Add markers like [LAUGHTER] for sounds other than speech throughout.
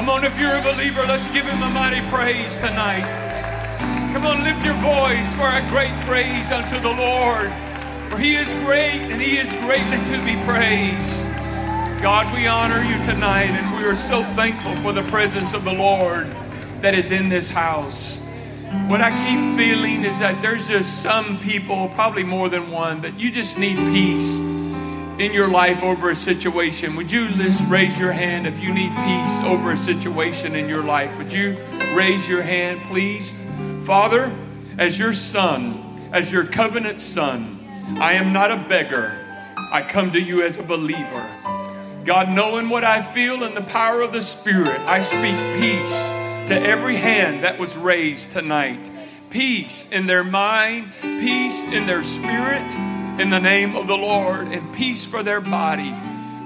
Come on, if you're a believer, let's give him a mighty praise tonight. Come on, lift your voice for a great praise unto the Lord. For he is great and he is greatly to be praised. God, we honor you tonight and we are so thankful for the presence of the Lord that is in this house. What I keep feeling is that there's just some people, probably more than one, that you just need peace in your life over a situation. Would you just raise your hand if you need peace over a situation in your life? Would you raise your hand, please? Father, as your son, as your covenant son, I am not a beggar. I come to you as a believer. God, knowing what I feel in the power of the Spirit, I speak peace to every hand that was raised tonight. Peace in their mind, peace in their spirit, in the name of the Lord, and peace for their body.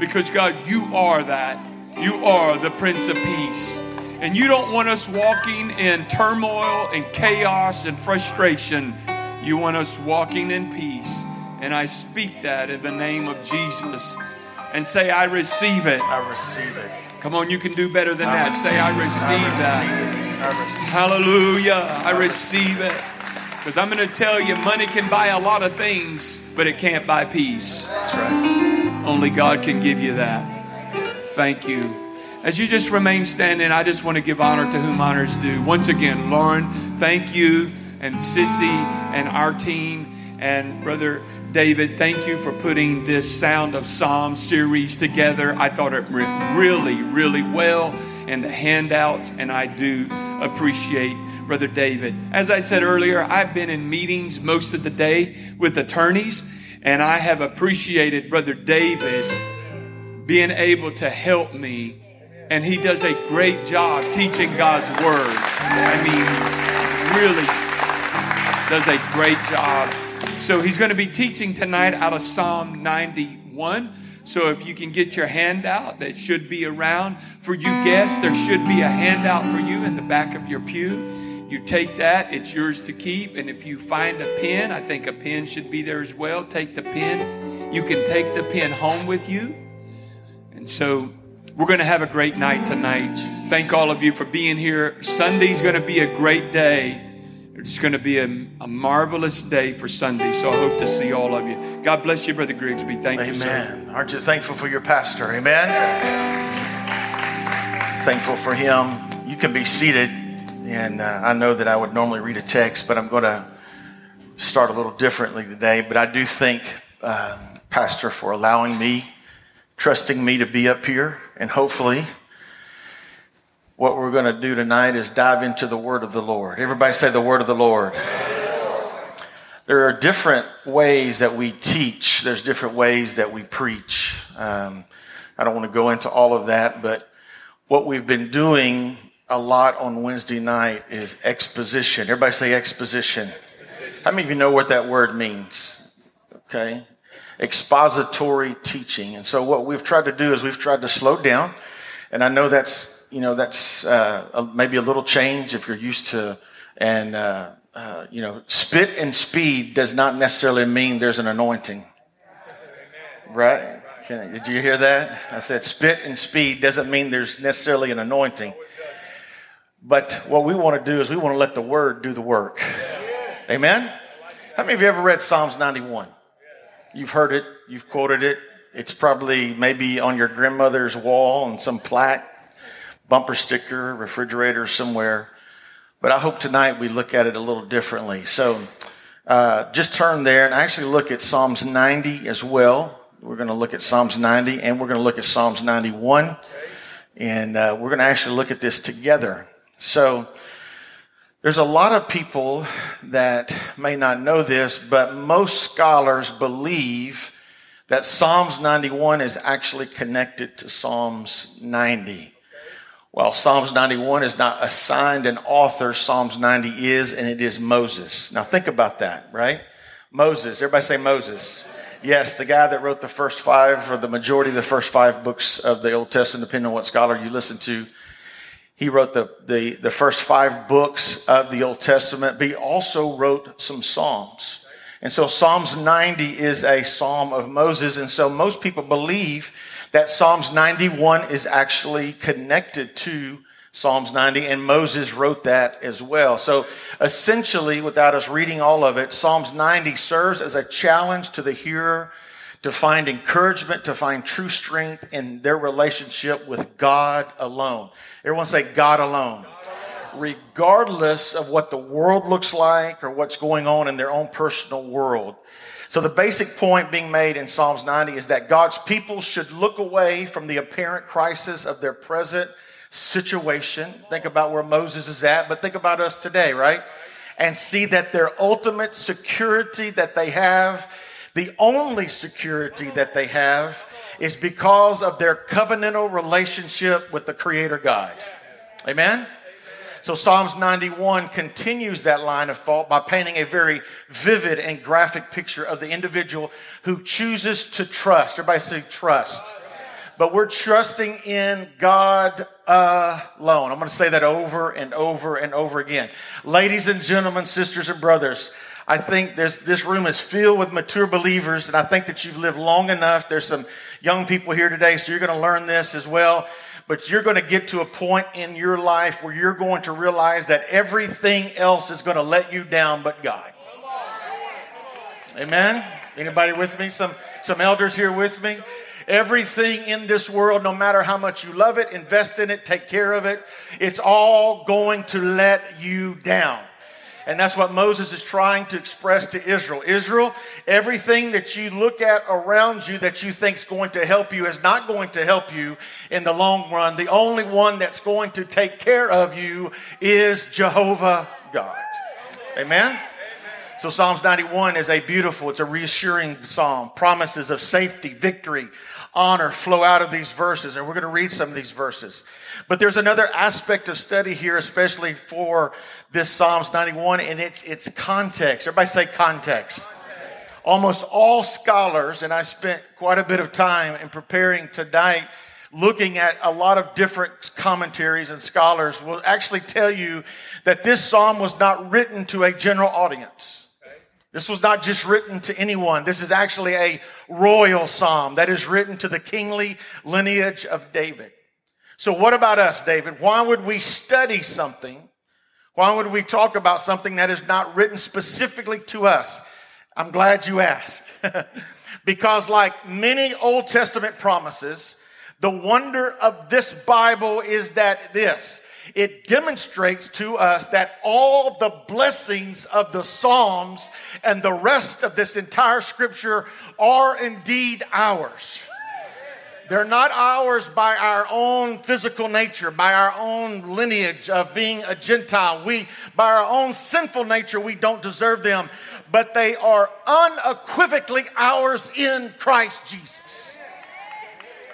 Because, God, you are that. You are the Prince of Peace. And you don't want us walking in turmoil and chaos and frustration. You want us walking in peace. And I speak that in the name of Jesus. And say, I receive it. I receive it. Come on, you can do better than that. Say, I receive I that. receive it. I receive Hallelujah. I receive it. Because I'm going to tell you, money can buy a lot of things, but it can't buy peace. That's right. Only God can give you that. Thank you. As you just remain standing, I just want to give honor to whom honors due. Once again, Lauren, thank you, and Sissy, and our team, and Brother David, thank you for putting this Sound of Psalm series together. I thought it went really, really well, and the handouts, and I do appreciate Brother David. As I said earlier, I've been in meetings most of the day with attorneys, and I have appreciated Brother David being able to help me. And he does a great job teaching God's word. I mean, really does a great job. So he's going to be teaching tonight out of Psalm 91. So if you can get your handout, that should be around for you guests. There should be a handout for you in the back of your pew. You take that, it's yours to keep. And if you find a pen, I think a pen should be there as well. Take the pen. You can take the pen home with you. And so we're going to have a great night tonight. Thank all of you for being here. Sunday's going to be a great day. It's going to be a, a marvelous day for Sunday. So I hope to see all of you. God bless you, Brother Grigsby. Thank you, sir. Amen. Aren't you thankful for your pastor? Amen. Thankful for him. You can be seated. And uh, I know that I would normally read a text, but I'm going to start a little differently today. But I do thank uh, Pastor for allowing me, trusting me to be up here, and hopefully what we're going to do tonight is dive into the word of the Lord. Everybody say the word of the Lord. There are different ways that we teach. There's different ways that we preach. Um, I don't want to go into all of that, but what we've been doing a lot on Wednesday night is exposition. Everybody say exposition. How many of you know what that word means? Okay. Expository teaching. And so what we've tried to do is we've tried to slow down. And I know that's, you know, that's uh, maybe a little change if you're used to, and, uh, uh, you know, spit and speed does not necessarily mean there's an anointing. Right? Can, did you hear that? I said spit and speed doesn't mean there's necessarily an anointing. But what we want to do is we want to let the word do the work. Amen? How many of you ever read Psalms 91? You've heard it, you've quoted it. It's probably maybe on your grandmother's wall on some plaque, bumper sticker, refrigerator somewhere. But I hope tonight we look at it a little differently. So uh, just turn there and actually look at Psalms 90 as well. We're going to look at Psalms 90 and we're going to look at Psalms 91. And uh, we're going to actually look at this together. So there's a lot of people that may not know this, but most scholars believe that Psalms 91 is actually connected to Psalms 90. While Psalms 91 is not assigned an author, Psalms 90 is, and it is Moses. Now think about that, right? Moses. Everybody say Moses. Yes, the guy that wrote the first five, or the majority of the first five books of the Old Testament, depending on what scholar you listen to. He wrote the, the, the first five books of the Old Testament, but he also wrote some Psalms. And so Psalms 90 is a psalm of Moses. And so most people believe that Psalms 91 is actually connected to Psalms 90, and Moses wrote that as well. So essentially, without us reading all of it, Psalms 90 serves as a challenge to the hearer to find encouragement, to find true strength in their relationship with God alone. Everyone say, God alone. Regardless of what the world looks like or what's going on in their own personal world. So, the basic point being made in Psalms 90 is that God's people should look away from the apparent crisis of their present situation. Think about where Moses is at, but think about us today, right? And see that their ultimate security that they have, the only security that they have, is because of their covenantal relationship with the Creator God. Amen? So Psalms 91 continues that line of thought by painting a very vivid and graphic picture of the individual who chooses to trust. Everybody say trust but we're trusting in God alone. I'm going to say that over and over and over again. Ladies and gentlemen, sisters and brothers, I think this room is filled with mature believers, and I think that you've lived long enough. There's some young people here today, so you're going to learn this as well. But you're going to get to a point in your life where you're going to realize that everything else is going to let you down but God. Amen. Anybody with me? Some some elders here with me? Everything in this world, no matter how much you love it, invest in it, take care of it, it's all going to let you down. And that's what Moses is trying to express to Israel. Israel, everything that you look at around you that you think is going to help you is not going to help you in the long run. The only one that's going to take care of you is Jehovah God. Amen? So Psalms 91 is a beautiful, it's a reassuring psalm. Promises of safety, victory, honor flow out of these verses, and we're going to read some of these verses. But there's another aspect of study here, especially for this Psalms 91, and it's its context. Everybody say context. Almost all scholars, and I spent quite a bit of time in preparing tonight looking at a lot of different commentaries and scholars will actually tell you that this psalm was not written to a general audience. This was not just written to anyone. This is actually a royal psalm that is written to the kingly lineage of David. So, what about us, David? Why would we study something? Why would we talk about something that is not written specifically to us? I'm glad you asked. [LAUGHS] because, like many Old Testament promises, the wonder of this Bible is that this it demonstrates to us that all the blessings of the Psalms and the rest of this entire scripture are indeed ours. They're not ours by our own physical nature, by our own lineage of being a Gentile. We, by our own sinful nature, we don't deserve them, but they are unequivocally ours in Christ Jesus.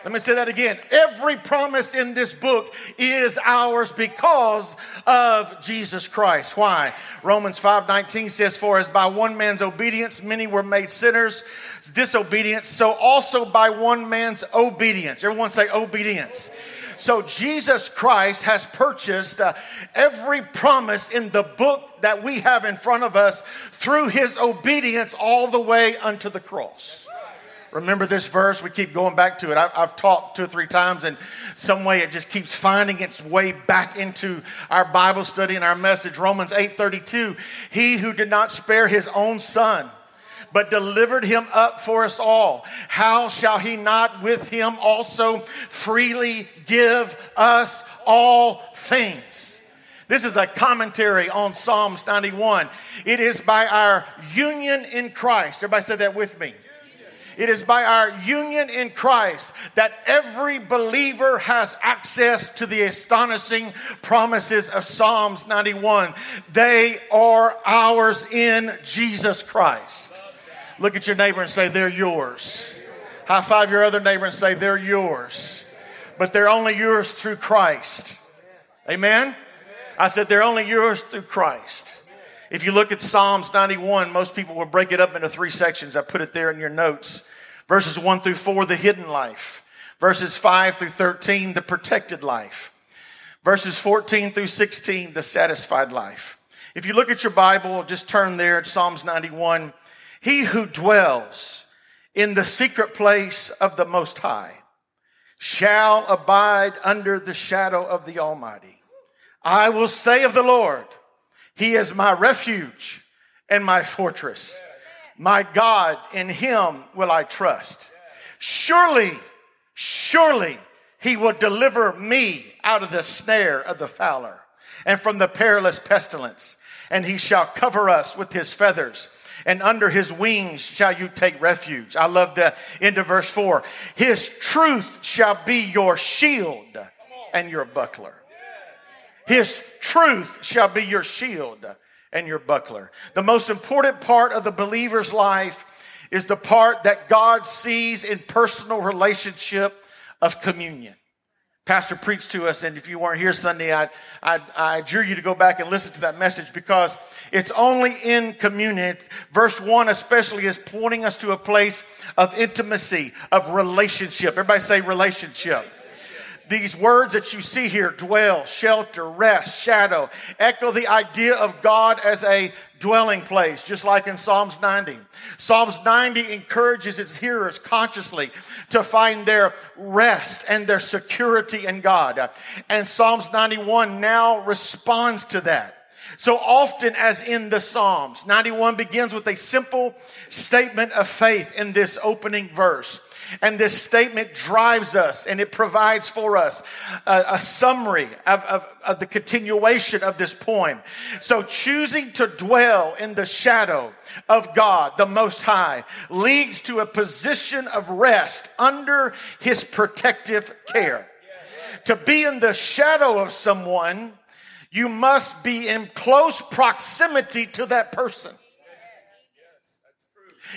Let me say that again. Every promise in this book is ours because of Jesus Christ. Why? Romans 5:19 says for as by one man's obedience many were made sinners, disobedience, so also by one man's obedience. Everyone say obedience. So Jesus Christ has purchased uh, every promise in the book that we have in front of us through his obedience all the way unto the cross. Remember this verse? We keep going back to it. I've, I've taught two or three times, and some way it just keeps finding its way back into our Bible study and our message. Romans 8:32. He who did not spare his own son, but delivered him up for us all, how shall he not with him also freely give us all things? This is a commentary on Psalms 91. It is by our union in Christ. Everybody said that with me. It is by our union in Christ that every believer has access to the astonishing promises of Psalms 91. They are ours in Jesus Christ. Look at your neighbor and say, They're yours. High five your other neighbor and say, They're yours. But they're only yours through Christ. Amen? I said, They're only yours through Christ. If you look at Psalms 91, most people will break it up into three sections. I put it there in your notes. Verses 1 through 4, the hidden life. Verses 5 through 13, the protected life. Verses 14 through 16, the satisfied life. If you look at your Bible, just turn there at Psalms 91. He who dwells in the secret place of the Most High shall abide under the shadow of the Almighty. I will say of the Lord, He is my refuge and my fortress. My God, in Him will I trust. Surely, surely He will deliver me out of the snare of the fowler and from the perilous pestilence. And He shall cover us with His feathers and under his wings shall you take refuge. I love the end of verse four. His truth shall be your shield and your buckler. His truth shall be your shield and your buckler. The most important part of the believer's life is the part that God sees in personal relationship of communion. Pastor preached to us, and if you weren't here Sunday, I, I, I adjure you to go back and listen to that message because it's only in communion. Verse 1 especially is pointing us to a place of intimacy, of relationship. Everybody say relationship. These words that you see here dwell, shelter, rest, shadow echo the idea of God as a dwelling place, just like in Psalms 90. Psalms 90 encourages its hearers consciously to find their rest and their security in God. And Psalms 91 now responds to that. So often, as in the Psalms, 91 begins with a simple statement of faith in this opening verse. And this statement drives us and it provides for us a, a summary of, of, of the continuation of this poem. So choosing to dwell in the shadow of God, the Most High, leads to a position of rest under His protective care. To be in the shadow of someone, you must be in close proximity to that person.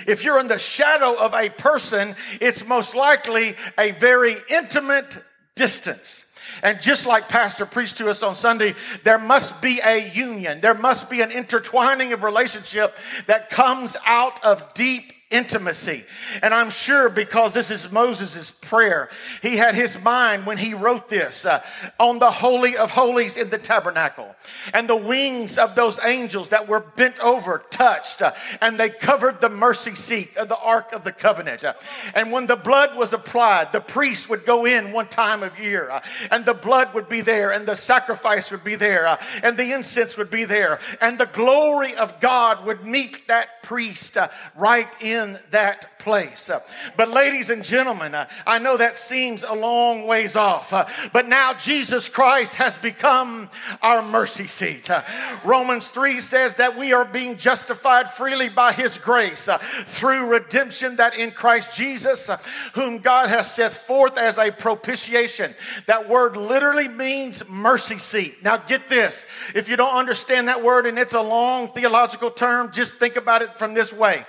If you're in the shadow of a person, it's most likely a very intimate distance. And just like Pastor preached to us on Sunday, there must be a union. There must be an intertwining of relationship that comes out of deep intimacy. And I'm sure because this is Moses' prayer, he had his mind when he wrote this uh, on the Holy of Holies in the tabernacle. And the wings of those angels that were bent over touched, uh, and they covered the mercy seat of the Ark of the Covenant. Uh, and when the blood was applied, the priest would go in one time of year, uh, and the blood would be there, and the sacrifice would be there, uh, and the incense would be there, and the glory of God would meet that priest uh, right in in that place. But, ladies and gentlemen, uh, I know that seems a long ways off, uh, but now Jesus Christ has become our mercy seat. Uh, Romans 3 says that we are being justified freely by his grace through redemption that in Christ Jesus, whom God has set forth as a propitiation. That word literally means mercy seat. Now, get this. If you don't understand that word and it's a long theological term, just think about it from this way.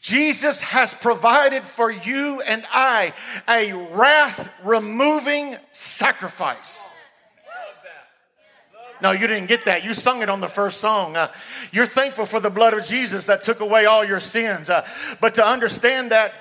Jesus has provided for you and I a wrath removing sacrifice. No, you didn't get that. You sung it on the first song. Uh, you're thankful for the blood of Jesus that took away all your sins. Uh, but to understand that,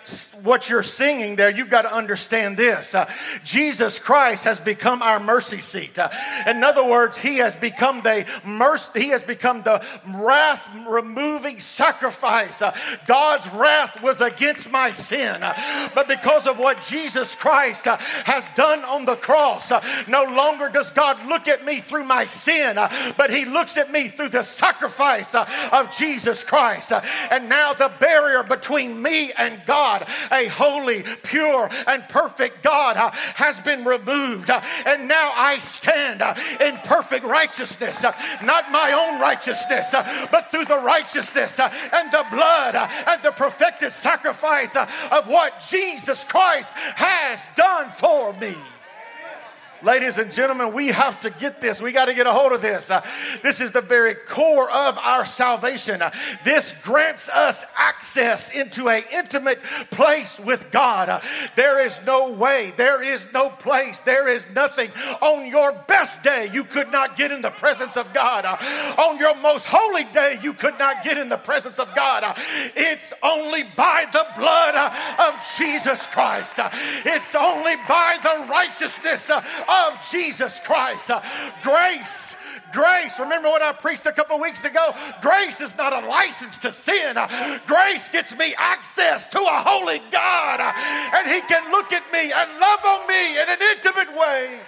what you're singing there, you've got to understand this. Uh, Jesus Christ has become our mercy seat. Uh, in other words, He has become the mercy, He has become the wrath removing sacrifice. Uh, God's wrath was against my sin. Uh, but because of what Jesus Christ has done on the cross, no longer does God look at me through my sin sin, uh, but He looks at me through the sacrifice uh, of Jesus Christ. Uh, and now the barrier between me and God, a holy, pure, and perfect God, uh, has been removed. Uh, and now I stand uh, in perfect righteousness, not my own righteousness, but through the righteousness and the blood and the perfected sacrifice of what Jesus Christ has done for me. Ladies and gentlemen, we have to get this. We got to get a hold of this. Uh, this is the very core of our salvation. Uh, this grants us access into an intimate place with God. Uh, there is no way, there is no place, there is nothing. On your best day, you could not get in the presence of God. Uh, on your most holy day, you could not get in the presence of God. Uh, it's only by the blood uh, of Jesus Christ. It's only by the righteousness of Jesus Christ. Uh, grace Grace, remember what I preached a couple weeks ago? Grace is not a license to sin. Grace gets me access to a holy God, and He can look at me and love on me in an intimate way.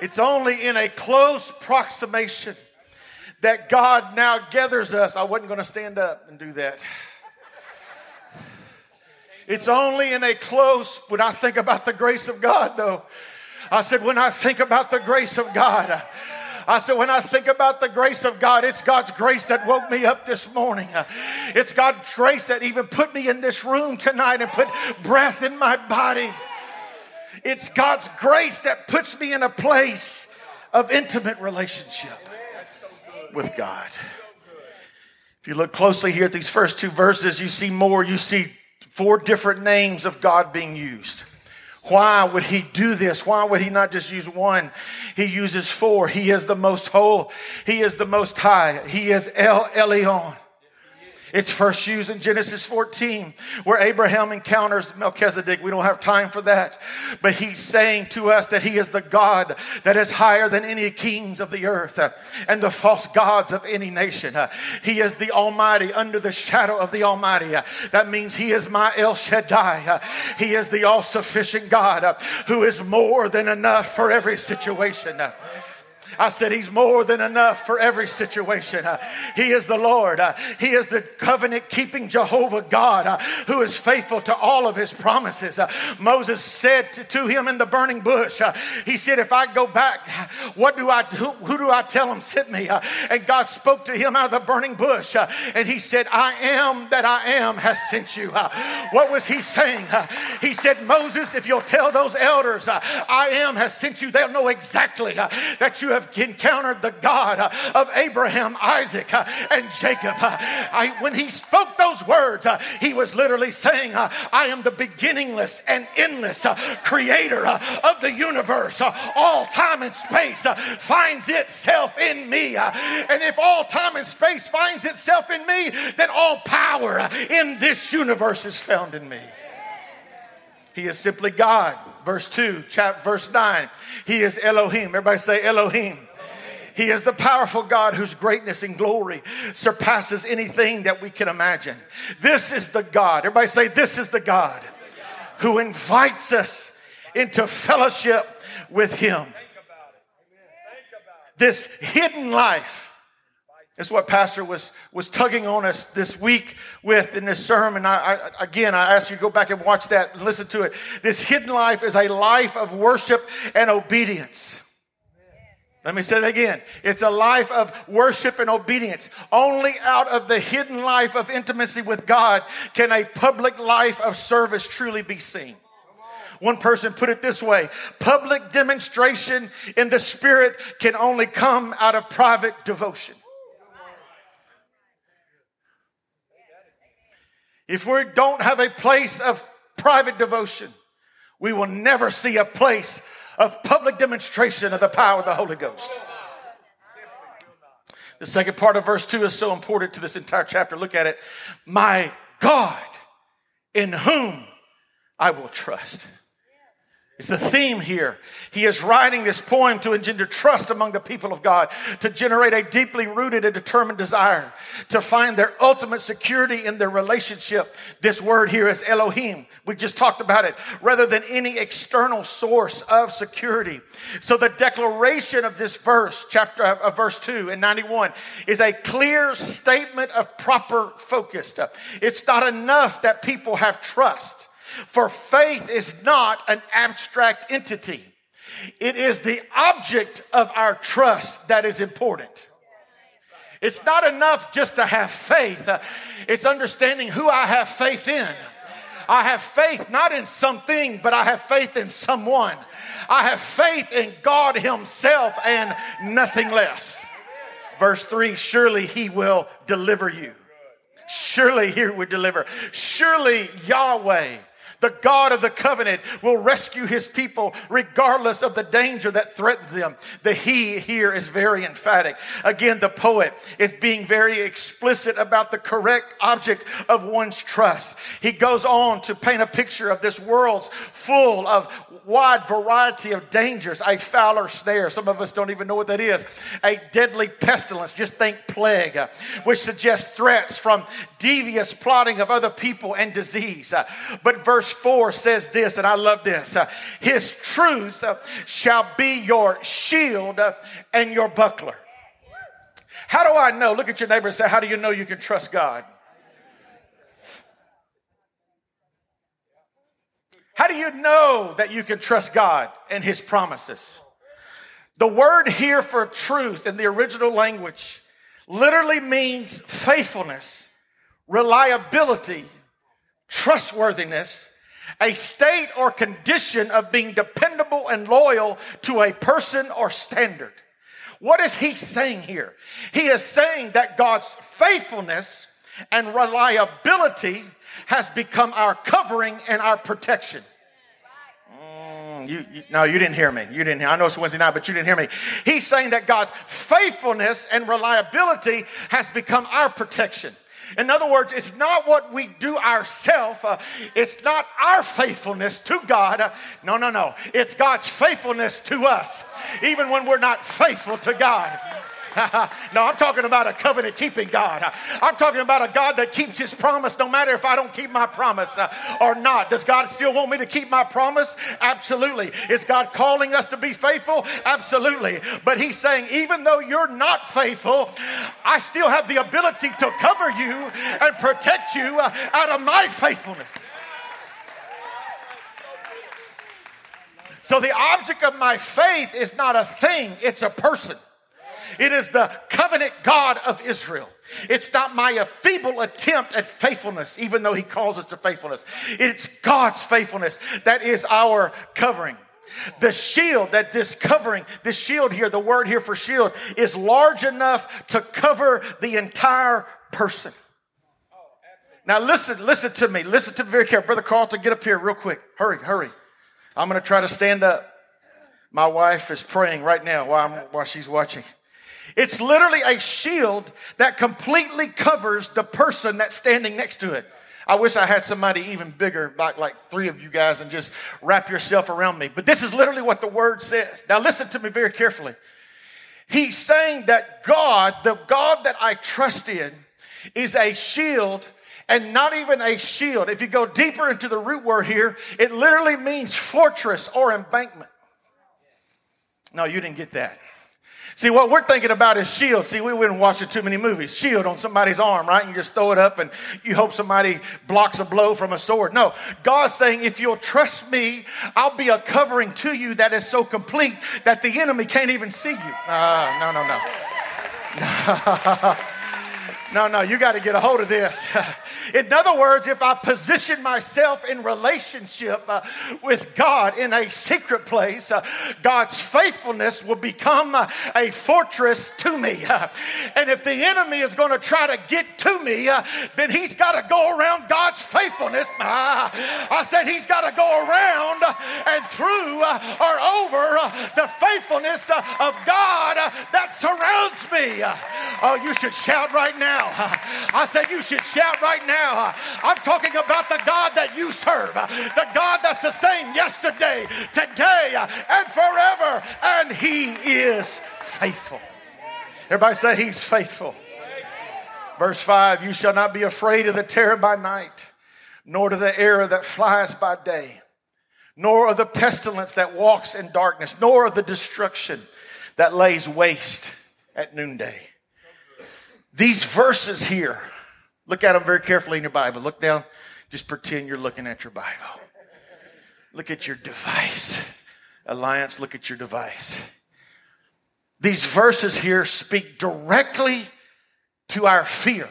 It's only in a close proximation that God now gathers us. I wasn't going to stand up and do that. It's only in a close, when I think about the grace of God, though. I said, when I think about the grace of God, I said, when I think about the grace of God, it's God's grace that woke me up this morning. It's God's grace that even put me in this room tonight and put breath in my body. It's God's grace that puts me in a place of intimate relationship with God. If you look closely here at these first two verses, you see more. You see four different names of God being used. Why would he do this? Why would he not just use one? He uses four. He is the most whole. He is the most high. He is El Elyon. It's first used in Genesis 14, where Abraham encounters Melchizedek. We don't have time for that. But he's saying to us that he is the God that is higher than any kings of the earth and the false gods of any nation. He is the Almighty under the shadow of the Almighty. That means he is my El Shaddai. He is the all sufficient God who is more than enough for every situation. I said, He's more than enough for every situation. Uh, he is the Lord. Uh, he is the covenant keeping Jehovah God uh, who is faithful to all of His promises. Uh, Moses said to, him in the burning bush, uh, He said, If I go back, what do I who, who do I tell him sent me? Uh, and God spoke to him out of the burning bush and He said, I am that I am has sent you. what was He saying? he said, Moses, if you'll tell those elders, I am has sent you, they'll know exactly that you have encountered the God uh, of Abraham, Isaac, uh, and Jacob. Uh, I, when he spoke those words, uh, he was literally saying, uh, I am the beginningless and endless uh, creator of the universe. All time and space finds itself in me. And if all time and space finds itself in me, then all power in this universe is found in me. He is simply God. Verse 2, chapter, verse 9. He is Elohim. Everybody say Elohim. He is the powerful God whose greatness and glory surpasses anything that we can imagine. This is the God. Everybody say, This is the God who invites us into fellowship with Him. This hidden life that's what Pastor was, was tugging on us this week with in this sermon. I, I, again, I ask you to go back and watch that and listen to it. This hidden life is a life of worship and obedience. Let me say that again. It's a life of worship and obedience. Only out of the hidden life of intimacy with God can a public life of service truly be seen. One person put it this way public demonstration in the Spirit can only come out of private devotion. If we don't have a place of private devotion, we will never see a place of public demonstration of the power of the Holy Ghost. The second part of verse 2 is so important to this entire chapter. Look at it. My God, in whom I will trust. It's the theme here. He is writing this poem to engender trust among the people of God, to generate a deeply rooted and determined desire to find their ultimate security in their relationship. This word here is Elohim. We just talked about it, rather than any external source of security. So the declaration of this verse, chapter of uh, verse 2 in 91, is a clear statement of proper focus. It's not enough that people have trust. For faith is not an abstract entity, it is the object of our trust that is important. It's not enough just to have faith, it's understanding who I have faith in. I have faith not in something, but I have faith in someone. I have faith in God Himself and nothing less. Verse 3 Surely He will deliver you. Surely He will deliver. Surely Yahweh The God of the covenant will rescue his people regardless of the danger that threatens them. The he here is very emphatic. Again, the poet is being very explicit about the correct object of one's trust. He goes on to paint a picture of this world's full of wide variety of dangers, a fowler snare. Some of us don't even know what that is. A deadly pestilence, just think plague, which suggests threats from devious plotting of other people and disease. But verse 4 says this, and I love this uh, His truth shall be your shield and your buckler. How do I know? Look at your neighbor and say, How do you know you can trust God? How do you know that you can trust God and His promises? The word here for truth in the original language literally means faithfulness, reliability, trustworthiness, a state or condition of being dependable and loyal to a person or standard. What is he saying here? He is saying that God's faithfulness and reliability has become our covering and our protection. Mm, you, you, no, you didn't hear me. You didn't hear. I know it's Wednesday night, but you didn't hear me. He's saying that God's faithfulness and reliability has become our protection. In other words, it's not what we do ourselves. Uh, it's not our faithfulness to God. Uh, no, no, no. It's God's faithfulness to us, even when we're not faithful to God. [LAUGHS] no, I'm talking about a covenant keeping God. I'm talking about a God that keeps his promise no matter if I don't keep my promise uh, or not. Does God still want me to keep my promise? Absolutely. Is God calling us to be faithful? Absolutely. But he's saying, even though you're not faithful, I still have the ability to cover you and protect you uh, out of my faithfulness. So the object of my faith is not a thing, it's a person. It is the covenant God of Israel. It's not my feeble attempt at faithfulness, even though He calls us to faithfulness. It's God's faithfulness that is our covering. The shield that this covering, this shield here, the word here for shield, is large enough to cover the entire person. Now listen, listen to me. Listen to me very carefully. Brother Carlton, get up here real quick. Hurry, hurry. I'm going to try to stand up. My wife is praying right now while, I'm, while she's watching. It's literally a shield that completely covers the person that's standing next to it. I wish I had somebody even bigger, like, like three of you guys, and just wrap yourself around me. But this is literally what the word says. Now, listen to me very carefully. He's saying that God, the God that I trust in, is a shield and not even a shield. If you go deeper into the root word here, it literally means fortress or embankment. No, you didn't get that. See, what we're thinking about is shield. See, we wouldn't watch too many movies. Shield on somebody's arm, right? And you just throw it up and you hope somebody blocks a blow from a sword. No, God's saying, if you'll trust me, I'll be a covering to you that is so complete that the enemy can't even see you. Uh, no, no, no. [LAUGHS] No, no, you got to get a hold of this. [LAUGHS] In other words, if I position myself in relationship uh, with God in a secret place, uh, God's faithfulness will become uh, a fortress to me. [LAUGHS] and if the enemy is going to try to get to me, uh, then he's got to go around God's faithfulness. [LAUGHS] I said he's got to go around and through uh, or over uh, the faithfulness of God that surrounds me. oh, you should shout right now. [LAUGHS] I said you should shout right now now. I'm talking about the God that you serve, the God that's the same yesterday, today, and forever. And He is faithful. Everybody say He's faithful. Verse 5 You shall not be afraid of the terror by night, nor to the arrow that flies by day, nor of the pestilence that walks in darkness, nor of the destruction that lays waste at noonday. These verses here Look at them very carefully in your Bible. Look down. Just pretend you're looking at your Bible. Look at your device. Alliance, look at your device. These verses here speak directly to our fear.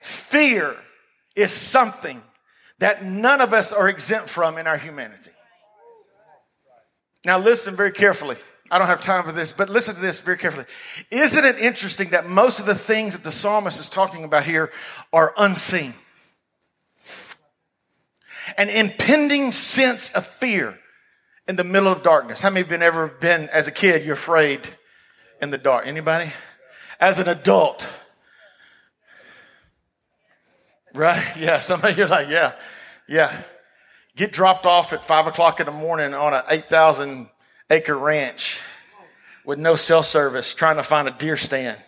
Fear is something that none of us are exempt from in our humanity. Now, listen very carefully. I don't have time for this, but listen to this very carefully. Isn't it interesting that most of the things that the psalmist is talking about here are unseen? an impending sense of fear in the middle of darkness. How many have been ever been as a kid, you're afraid in the dark? Anybody? As an adult, right? [LAUGHS] Yeah, some of you are like, yeah, yeah. Get dropped off at five o'clock in the morning on an 8,000 acre ranch with no cell service trying to find a deer stand.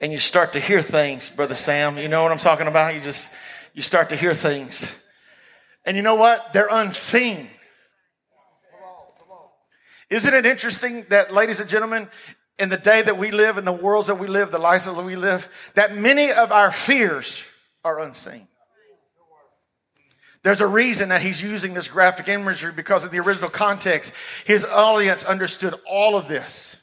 And you start to hear things, Brother Sam. You know what I'm talking about? You just, you start to hear things. And you know what? They're unseen. Isn't it interesting that, ladies and gentlemen, in the day that we live, in the worlds that we live, the lives that we live, that many of our fears are unseen? There's a reason that he's using this graphic imagery because of the original context. His audience understood all of this.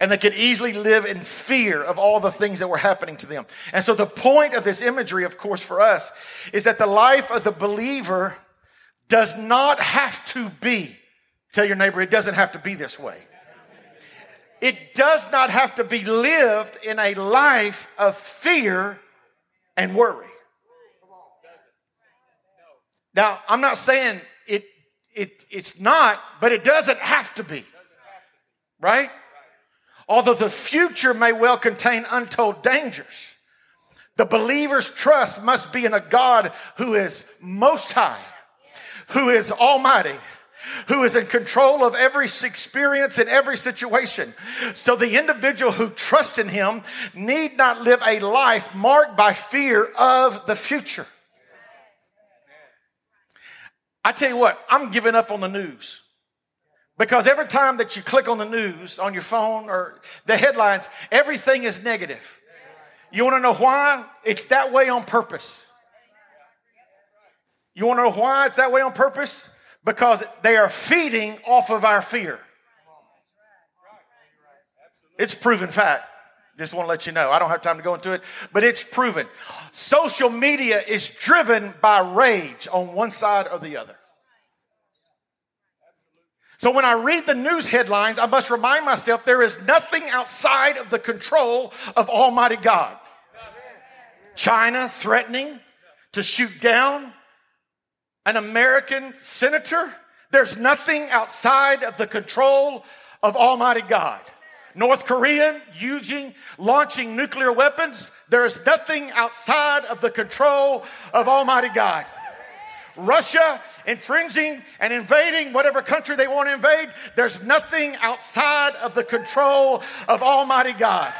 And they could easily live in fear of all the things that were happening to them. And so, the point of this imagery, of course, for us, is that the life of the believer does not have to be, tell your neighbor, it doesn't have to be this way. It does not have to be lived in a life of fear and worry. Now, I'm not saying it, it, it's not, but it doesn't have to be. Right? Although the future may well contain untold dangers, the believer's trust must be in a God who is most high, who is almighty, who is in control of every experience and every situation. So the individual who trusts in him need not live a life marked by fear of the future. I tell you what, I'm giving up on the news. Because every time that you click on the news on your phone or the headlines, everything is negative. You want to know why? It's that way on purpose. You want to know why it's that way on purpose? Because they are feeding off of our fear. It's proven fact. Just want to let you know. I don't have time to go into it, but it's proven. Social media is driven by rage on one side or the other. So when I read the news headlines, I must remind myself there is nothing outside of the control of Almighty God. China threatening to shoot down an American senator. There's nothing outside of the control of Almighty God. North Korea using, launching nuclear weapons. There is nothing outside of the control of Almighty God. Russia infringing and invading whatever country they want to invade. There's nothing outside of the control of Almighty God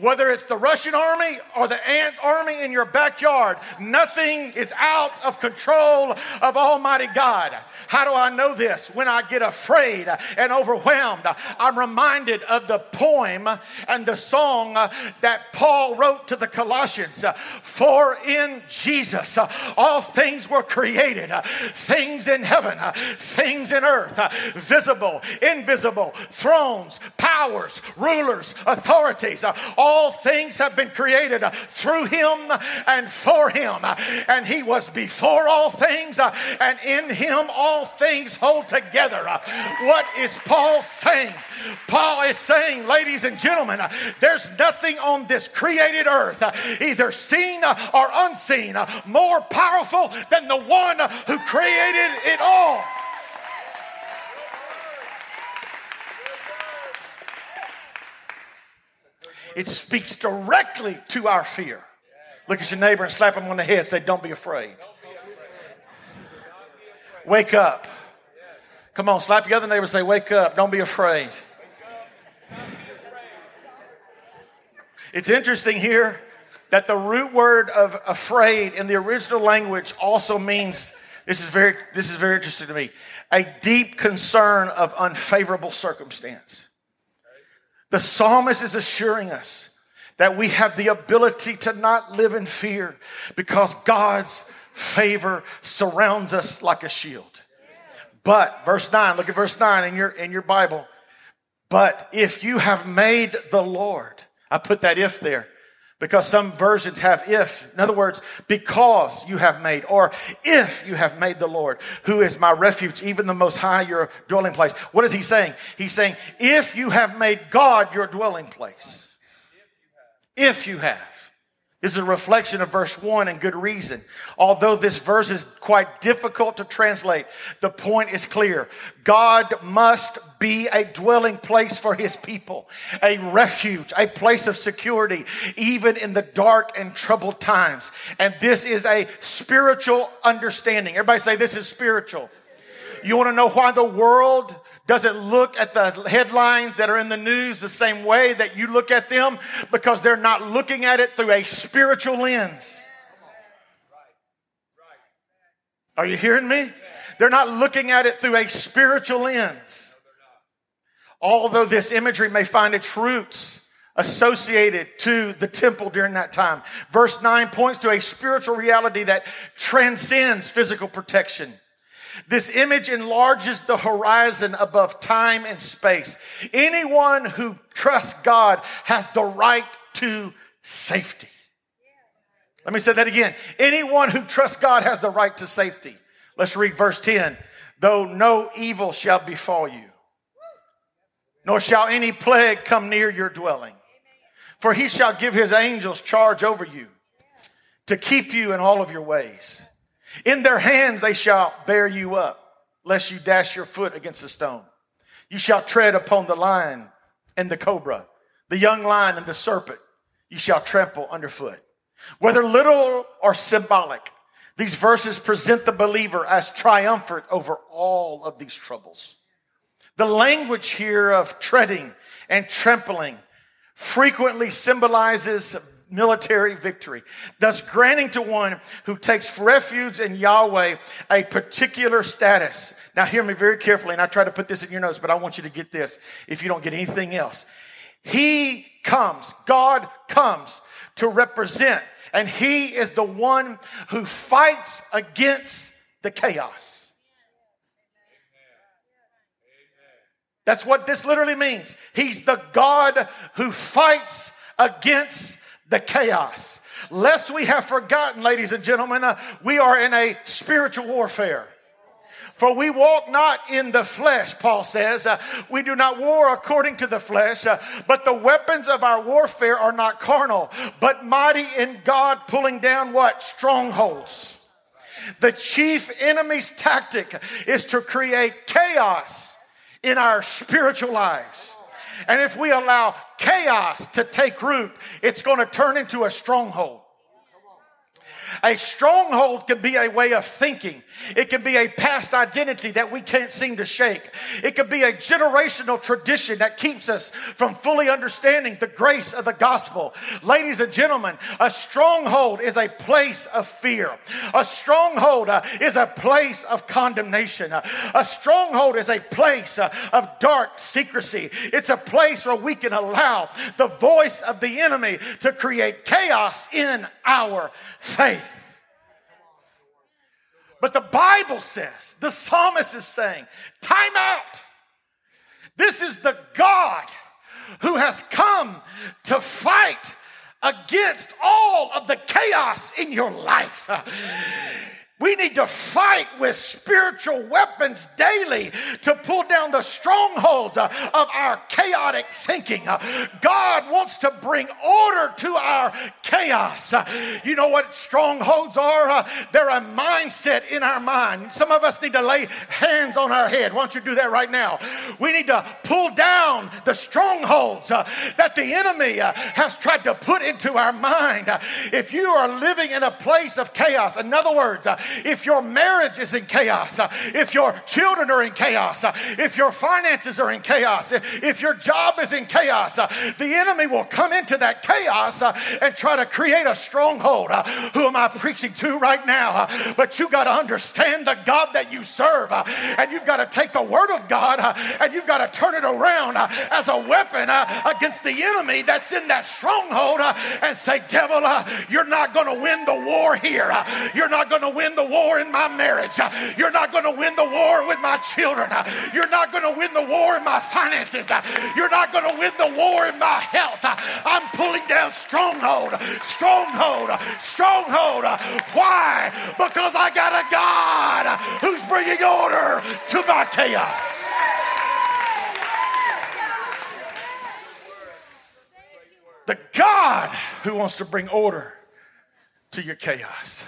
whether it's the Russian army or the ant army in your backyard, nothing is out of control of Almighty God. How do I know this? When I get afraid and overwhelmed, I'm reminded of the poem and the song that Paul wrote to the Colossians For in Jesus all things were created, things in heaven, things in earth, visible, invisible, thrones, powers, rulers, authorities, all all things have been created through him and for him. And he was before all things, and in him all things hold together. What is Paul saying? Paul is saying, ladies and gentlemen, there's nothing on this created earth, either seen or unseen, more powerful than the one who created it all. It speaks directly to our fear. Look at your neighbor and slap him on the head. Say, Don't be afraid. Wake up. Come on, slap your other neighbor and say, Wake up. Don't be afraid. It's interesting here that the root word of afraid in the original language also means this is very this is very interesting to me a deep concern of unfavorable circumstance the psalmist is assuring us that we have the ability to not live in fear because God's favor surrounds us like a shield. But, verse 9, look at verse 9 in your, in your Bible. But if you have made the Lord, I put that if there because some versions have if. In other words, because you have made, or if you have made the Lord, who is my refuge, even the most high, your dwelling place. What is he saying? He's saying, if you have made God your dwelling place. If you have. Is a reflection of verse 1 and good reason. Although this verse is quite difficult to translate, the point is clear. God must be a dwelling place for his people, a refuge, a place of security, even in the dark and troubled times. And this is a spiritual understanding. Everybody say this is spiritual. You want to know why the world doesn't look at the headlines that are in the news the same way that you look at them because they're not looking at it through a spiritual lens. Are you hearing me? They're not looking at it through a spiritual lens. Although this imagery may find its roots associated to the temple during that time. Verse 9 points to a spiritual reality that transcends physical protection. This image enlarges the horizon above time and space. Anyone who trusts God has the right to safety. Let me say that again. Anyone who trusts God has the right to safety. Let's read verse 10. Though no evil shall befall you, nor shall any plague come near your dwelling. For he shall give his angels charge over you to keep you in all of your ways. In their hands they shall bear you up, lest you dash your foot against a stone. You shall tread upon the lion and the cobra, the young lion and the serpent. You shall trample underfoot. Whether literal or symbolic, these verses present the believer as triumphant over all of these troubles. The language here of treading and trampling frequently symbolizes military victory, thus granting to one who takes refuge in Yahweh a particular status. Now, hear me very carefully, and I try to put this in your notes, but I want you to get this if you don't get anything else. He comes, God comes to represent, and He is the one who fights against the chaos. That's what this literally means. He's the God who fights against the chaos. Lest we have forgotten, ladies and gentlemen, uh, we are in a spiritual warfare. For we walk not in the flesh, Paul says. Uh, we do not war according to the flesh, uh, but the weapons of our warfare are not carnal, but mighty in God, pulling down what? Strongholds. The chief enemy's tactic is to create chaos in our spiritual lives. And if we allow chaos to take root, it's going to turn into a stronghold. A stronghold can be a way of thinking. It can be a past identity that we can't seem to shake. It could be a generational tradition that keeps us from fully understanding the grace of the gospel. Ladies and gentlemen, a stronghold is a place of fear. A stronghold uh, is a place of condemnation. Uh, a stronghold is a place uh, of dark secrecy. It's a place where we can allow the voice of the enemy to create chaos in our faith. But the Bible says, the psalmist is saying, time out. This is the God who has come to fight against all of the chaos in your life. We need to fight with spiritual weapons daily to pull down the strongholds uh, of our chaotic thinking. Uh, God wants to bring order to our chaos. Uh, you know what strongholds are? They're a mindset in our mind. Some of us need to lay hands on our head. Why don't you do that right now? We need to pull down the strongholds that the enemy has tried to put into our mind. If you are living in a place of chaos, in other words, if your marriage is in chaos, if your children are in chaos, if your finances are in chaos, if your job is in chaos, the enemy will come into that chaos and try to create a stronghold. Who am I preaching to right now? But you got to understand the God that you serve, and you've got to take the word of God and you've got to turn it around as a weapon against the enemy that's in that stronghold and say, Devil, you're not going to win the war here. You're not going to win the war in my marriage. You're not going to win the war with my children. You're not going to win the war in my finances. You're not going to win the war in my health. I'm pulling down stronghold, stronghold, stronghold. Why? Because I got a God who's bringing order to my chaos. The God who wants to bring order to your chaos.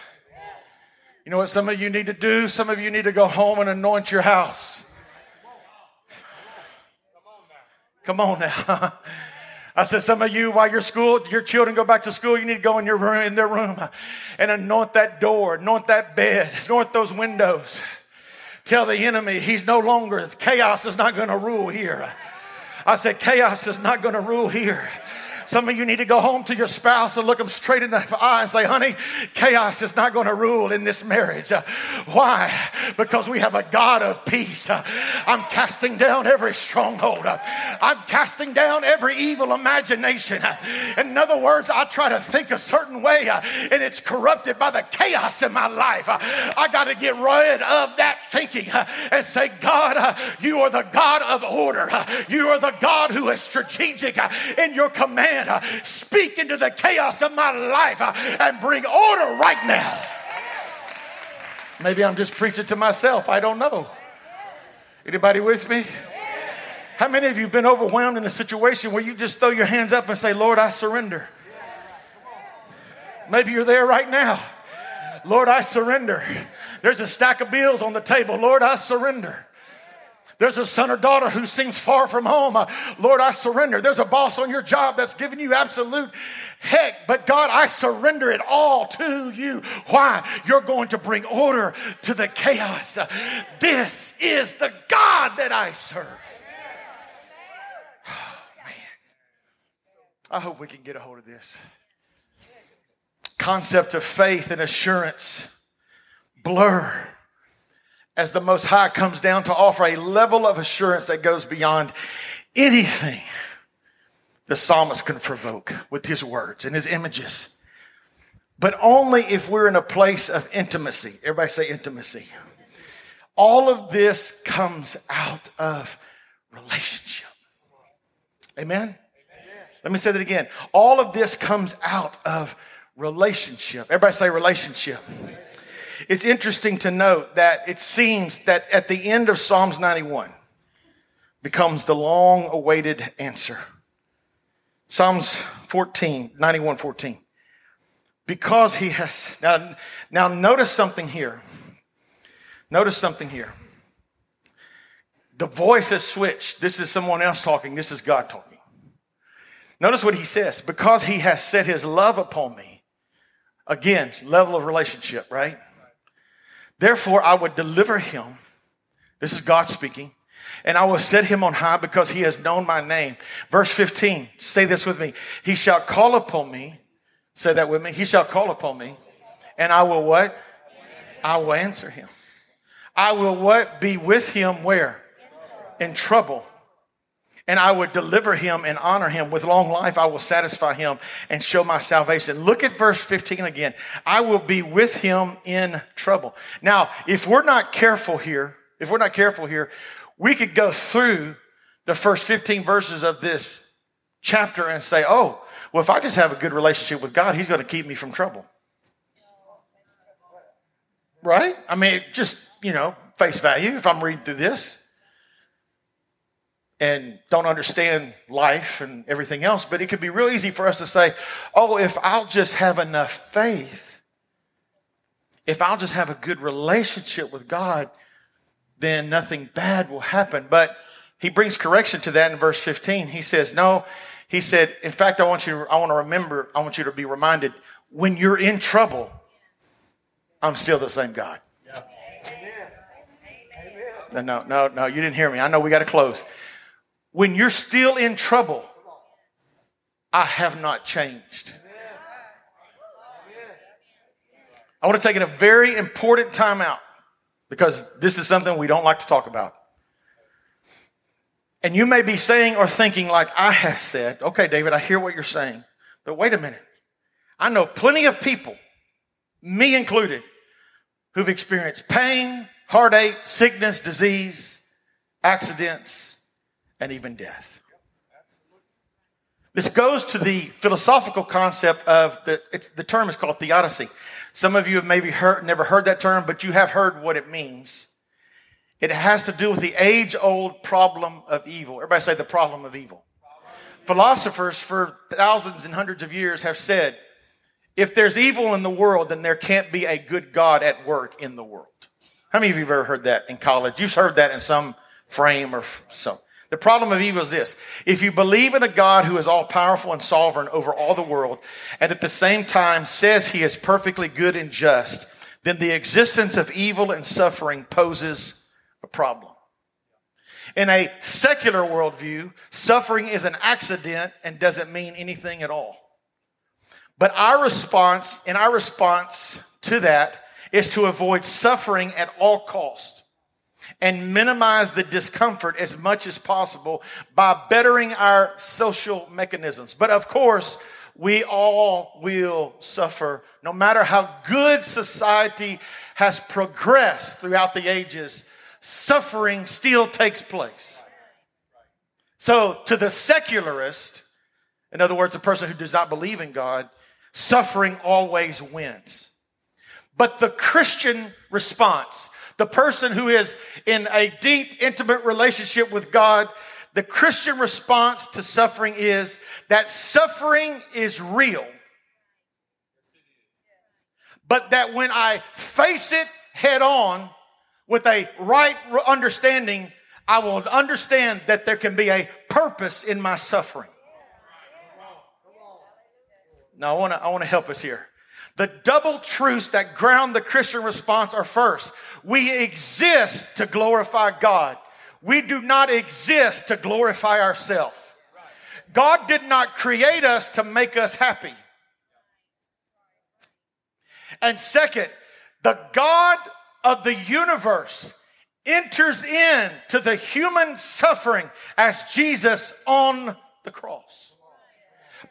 You know what some of you need to do? Some of you need to go home and anoint your house. Come on now. [LAUGHS] I said, some of you, while your school, your children go back to school, you need to go in your room, in their room, and anoint that door, anoint that bed, anoint those windows. Tell the enemy he's no longer chaos is not going to rule here. I said, chaos is not going to rule here. Some of you need to go home to your spouse and look them straight in the eye and say, honey, chaos is not going to rule in this marriage. Uh, why? Because we have a God of peace. Uh, I'm casting down every stronghold. Uh, I'm casting down every evil imagination. Uh, in other words, I try to think a certain way uh, and it's corrupted by the chaos in my life. Uh, I got to get rid of that thinking and say, God, you are the God of order. You are the God who is strategic in your command uh, speak into the chaos of my life uh, and bring order right now. Maybe I'm just preaching to myself. I don't know. Anybody with me? How many of you have been overwhelmed in a situation where you just throw your hands up and say, Lord, I surrender? Maybe you're there right now. Lord, I surrender. There's a stack of bills on the table. Lord, I surrender. There's a son or daughter who seems far from home. Uh, Lord, I surrender. There's a boss on your job that's giving you absolute heck, but God, I surrender it all to you. Why? You're going to bring order to the chaos. Uh, this is the God that I serve. Oh, man. I hope we can get a hold of this. Concept of faith and assurance blur as the Most High comes down to offer a level of assurance that goes beyond anything the psalmist can provoke with his words and his images. But only if we're in a place of intimacy. Everybody say intimacy. All of this comes out of relationship. Amen? Let me say that again. All of this comes out of relationship. Everybody say relationship. It's interesting to note that it seems that at the end of Psalms 91 becomes the long awaited answer. Psalms 14, 91 14. Because he has, now, now notice something here. Notice something here. The voice has switched. This is someone else talking. This is God talking. Notice what he says. Because he has set his love upon me. Again, level of relationship, right? Therefore, I would deliver him. This is God speaking. And I will set him on high because he has known my name. Verse 15, say this with me. He shall call upon me. Say that with me. He shall call upon me. And I will what? I will answer him. I will what? Be with him where? In trouble and I would deliver him and honor him. With long life, I will satisfy him and show my salvation. Look at verse 15 again. I will be with him in trouble. Now, if we're not careful here, if we're not careful here, we could go through the first 15 verses of this chapter and say, oh, well, if I just have a good relationship with God, he's going to keep me from trouble. Right? I mean, just, you know, face value if I'm reading through this and don't understand life and everything else. But it could be real easy for us to say, oh, if I'll just have enough faith, if I'll just have a good relationship with God, then nothing bad will happen. But he brings correction to that in verse 15. He says, no, he said, in fact, I want you, I want to remember, I want you to be reminded when you're in trouble, I'm still the same God. No, no, no, no, you didn't hear me. I know we got to close when you're still in trouble, I have not changed. I want to take a very important time out because this is something we don't like to talk about. And you may be saying or thinking, like I have said, okay, David, I hear what you're saying, but wait a minute. I know plenty of people, me included, who've experienced pain, heartache, sickness, disease, accidents, and even death. This goes to the philosophical concept of the, the term is called theodicy. Some of you have maybe heard, never heard that term, but you have heard what it means. It has to do with the age old problem of evil. Everybody say the problem of evil. Philosophers for thousands and hundreds of years have said If there's evil in the world, then there can't be a good God at work in the world. How many of you have ever heard that in college? You've heard that in some frame or some. The problem of evil is this. If you believe in a God who is all powerful and sovereign over all the world, and at the same time says he is perfectly good and just, then the existence of evil and suffering poses a problem. In a secular worldview, suffering is an accident and doesn't mean anything at all. But our response, in our response to that, is to avoid suffering at all cost and minimize the discomfort as much as possible by bettering our social mechanisms. But of course, we all will suffer no matter how good society has progressed throughout the ages suffering still takes place. So, to the secularist, in other words, a person who does not believe in God, suffering always wins. But the Christian response, the person who is in a deep, intimate relationship with God, the Christian response to suffering is that suffering is real. But that when I face it head on, with a right understanding, I will understand that there can be a purpose in my suffering. Now, I want to I want to help us here. The double truths that ground the Christian response are first, we exist to glorify God. We do not exist to glorify ourselves. God did not create us to make us happy. And second, the God of the universe enters in to the human suffering as Jesus on the cross.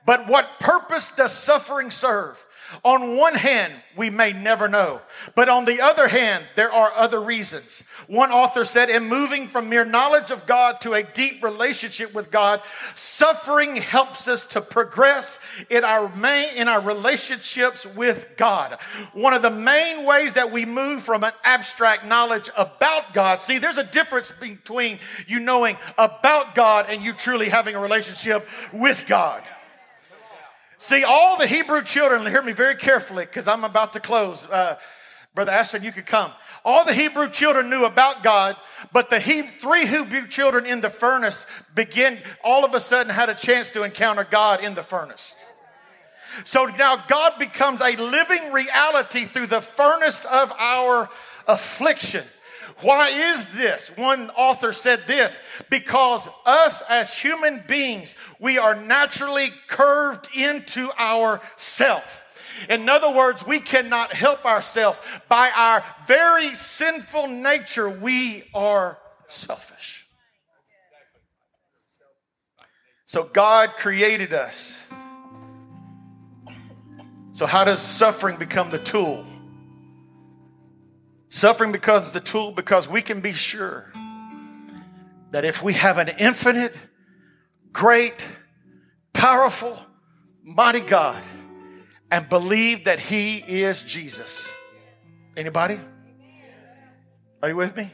But what purpose does suffering serve? On one hand, we may never know. But on the other hand, there are other reasons. One author said, in moving from mere knowledge of God to a deep relationship with God, suffering helps us to progress in our main, in our relationships with God. One of the main ways that we move from an abstract knowledge about God, see, there's a difference between you knowing about God and you truly having a relationship with God. See, all the Hebrew children, hear me very carefully because I'm about to close. Uh, Brother Ashton, you could come. All the Hebrew children knew about God, but the he- three Hebrew children in the furnace begin, all of a sudden had a chance to encounter God in the furnace. So now God becomes a living reality through the furnace of our affliction. Why is this? One author said this because us as human beings, we are naturally curved into our self. In other words, we cannot help ourselves. By our very sinful nature, we are selfish. So God created us. So, how does suffering become the tool? Suffering becomes the tool because we can be sure that if we have an infinite, great, powerful, mighty God and believe that He is Jesus. Anybody? Are you with me?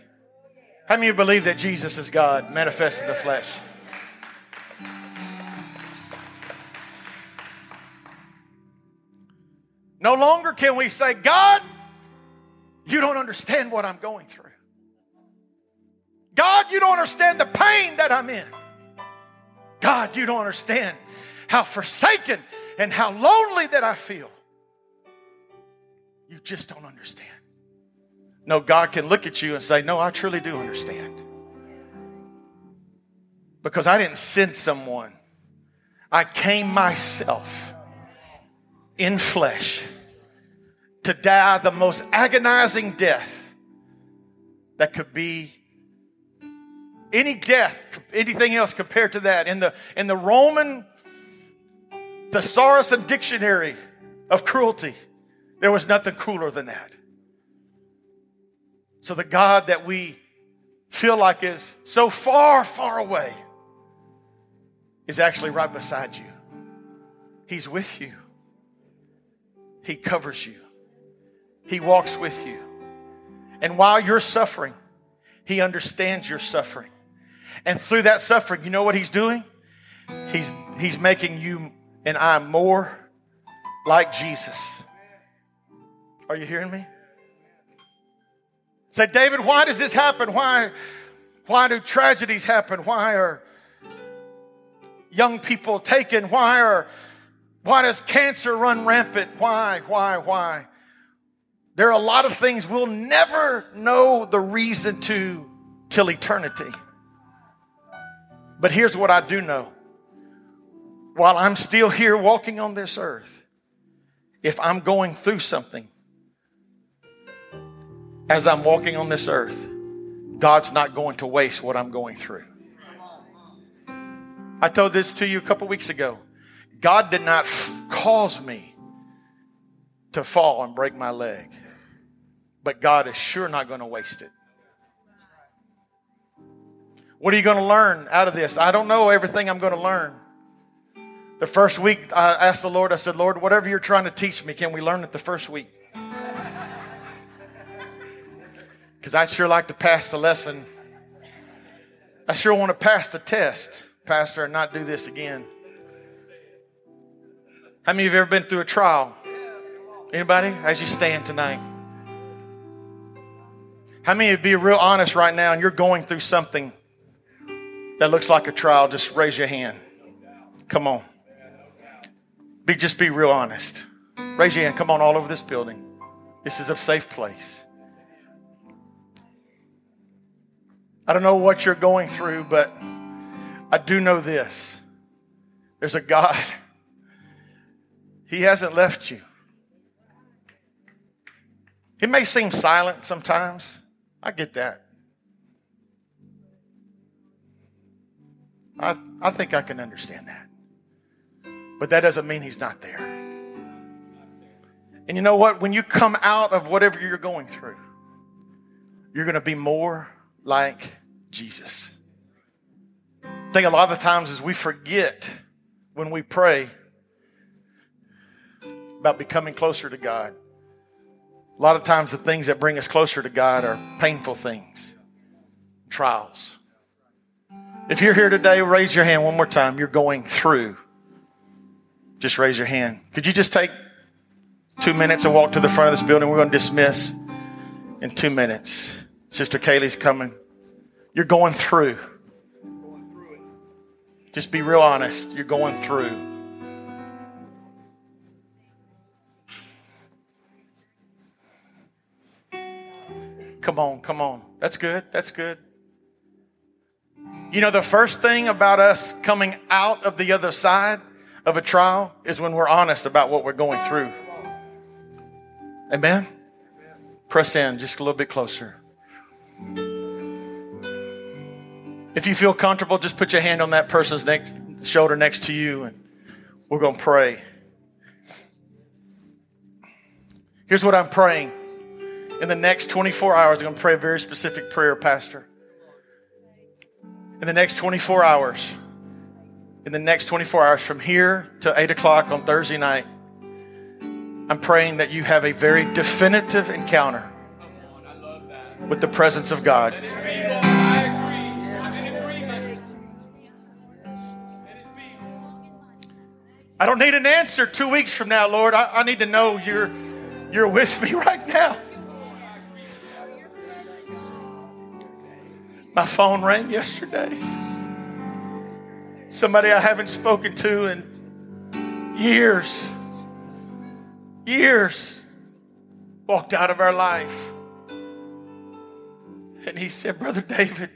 How many of you believe that Jesus is God manifest in the flesh? No longer can we say, God, you don't understand what I'm going through. God, you don't understand the pain that I'm in. God, you don't understand how forsaken and how lonely that I feel. You just don't understand. No, God can look at you and say, No, I truly do understand. Because I didn't send someone, I came myself in flesh to die the most agonizing death that could be any death, anything else compared to that. In the, in the Roman thesaurus and dictionary of cruelty, there was nothing cooler than that. So the God that we feel like is so far, far away is actually right beside you. He's with you. He covers you. He walks with you. And while you're suffering, He understands your suffering. And through that suffering, you know what He's doing? He's, he's making you and I more like Jesus. Are you hearing me? Say, David, why does this happen? Why, why do tragedies happen? Why are young people taken? Why are why does cancer run rampant? Why, why, why? There are a lot of things we'll never know the reason to till eternity. But here's what I do know. While I'm still here walking on this earth, if I'm going through something as I'm walking on this earth, God's not going to waste what I'm going through. I told this to you a couple weeks ago. God did not f- cause me to fall and break my leg, but God is sure not going to waste it. What are you going to learn out of this? I don't know everything I'm going to learn. The first week, I asked the Lord, I said, Lord, whatever you're trying to teach me, can we learn it the first week? [LAUGHS] Because I'd sure like to pass the lesson. I sure want to pass the test, Pastor, and not do this again. How many of you ever been through a trial? Anybody? As you stand tonight. How many of you be real honest right now and you're going through something that looks like a trial? Just raise your hand. Come on. Be just be real honest. Raise your hand. Come on all over this building. This is a safe place. I don't know what you're going through, but I do know this. There's a God. [LAUGHS] He hasn't left you. It may seem silent sometimes. I get that. I, I think I can understand that. But that doesn't mean he's not there. And you know what? When you come out of whatever you're going through, you're going to be more like Jesus. I think a lot of the times is we forget when we pray about becoming closer to God. A lot of times the things that bring us closer to God are painful things, trials. If you're here today, raise your hand one more time. You're going through just raise your hand. Could you just take two minutes and walk to the front of this building? We're going to dismiss in two minutes. Sister Kaylee's coming. You're going through. Just be real honest. You're going through. Come on, come on. That's good. That's good. You know, the first thing about us coming out of the other side of a trial is when we're honest about what we're going through. Amen? Press in just a little bit closer. If you feel comfortable, just put your hand on that person's next shoulder next to you and we're going to pray. Here's what I'm praying. In the next 24 hours, I'm going to pray a very specific prayer, Pastor. In the next 24 hours, in the next 24 hours from here to 8 o'clock on Thursday night, I'm praying that you have a very definitive encounter with the presence of God. I don't need an answer two weeks from now, Lord. I, I need to know you're, you're with me [LAUGHS] right now. My phone rang yesterday somebody I haven't spoken to in years, years, walked out of our life. And he said, Brother David,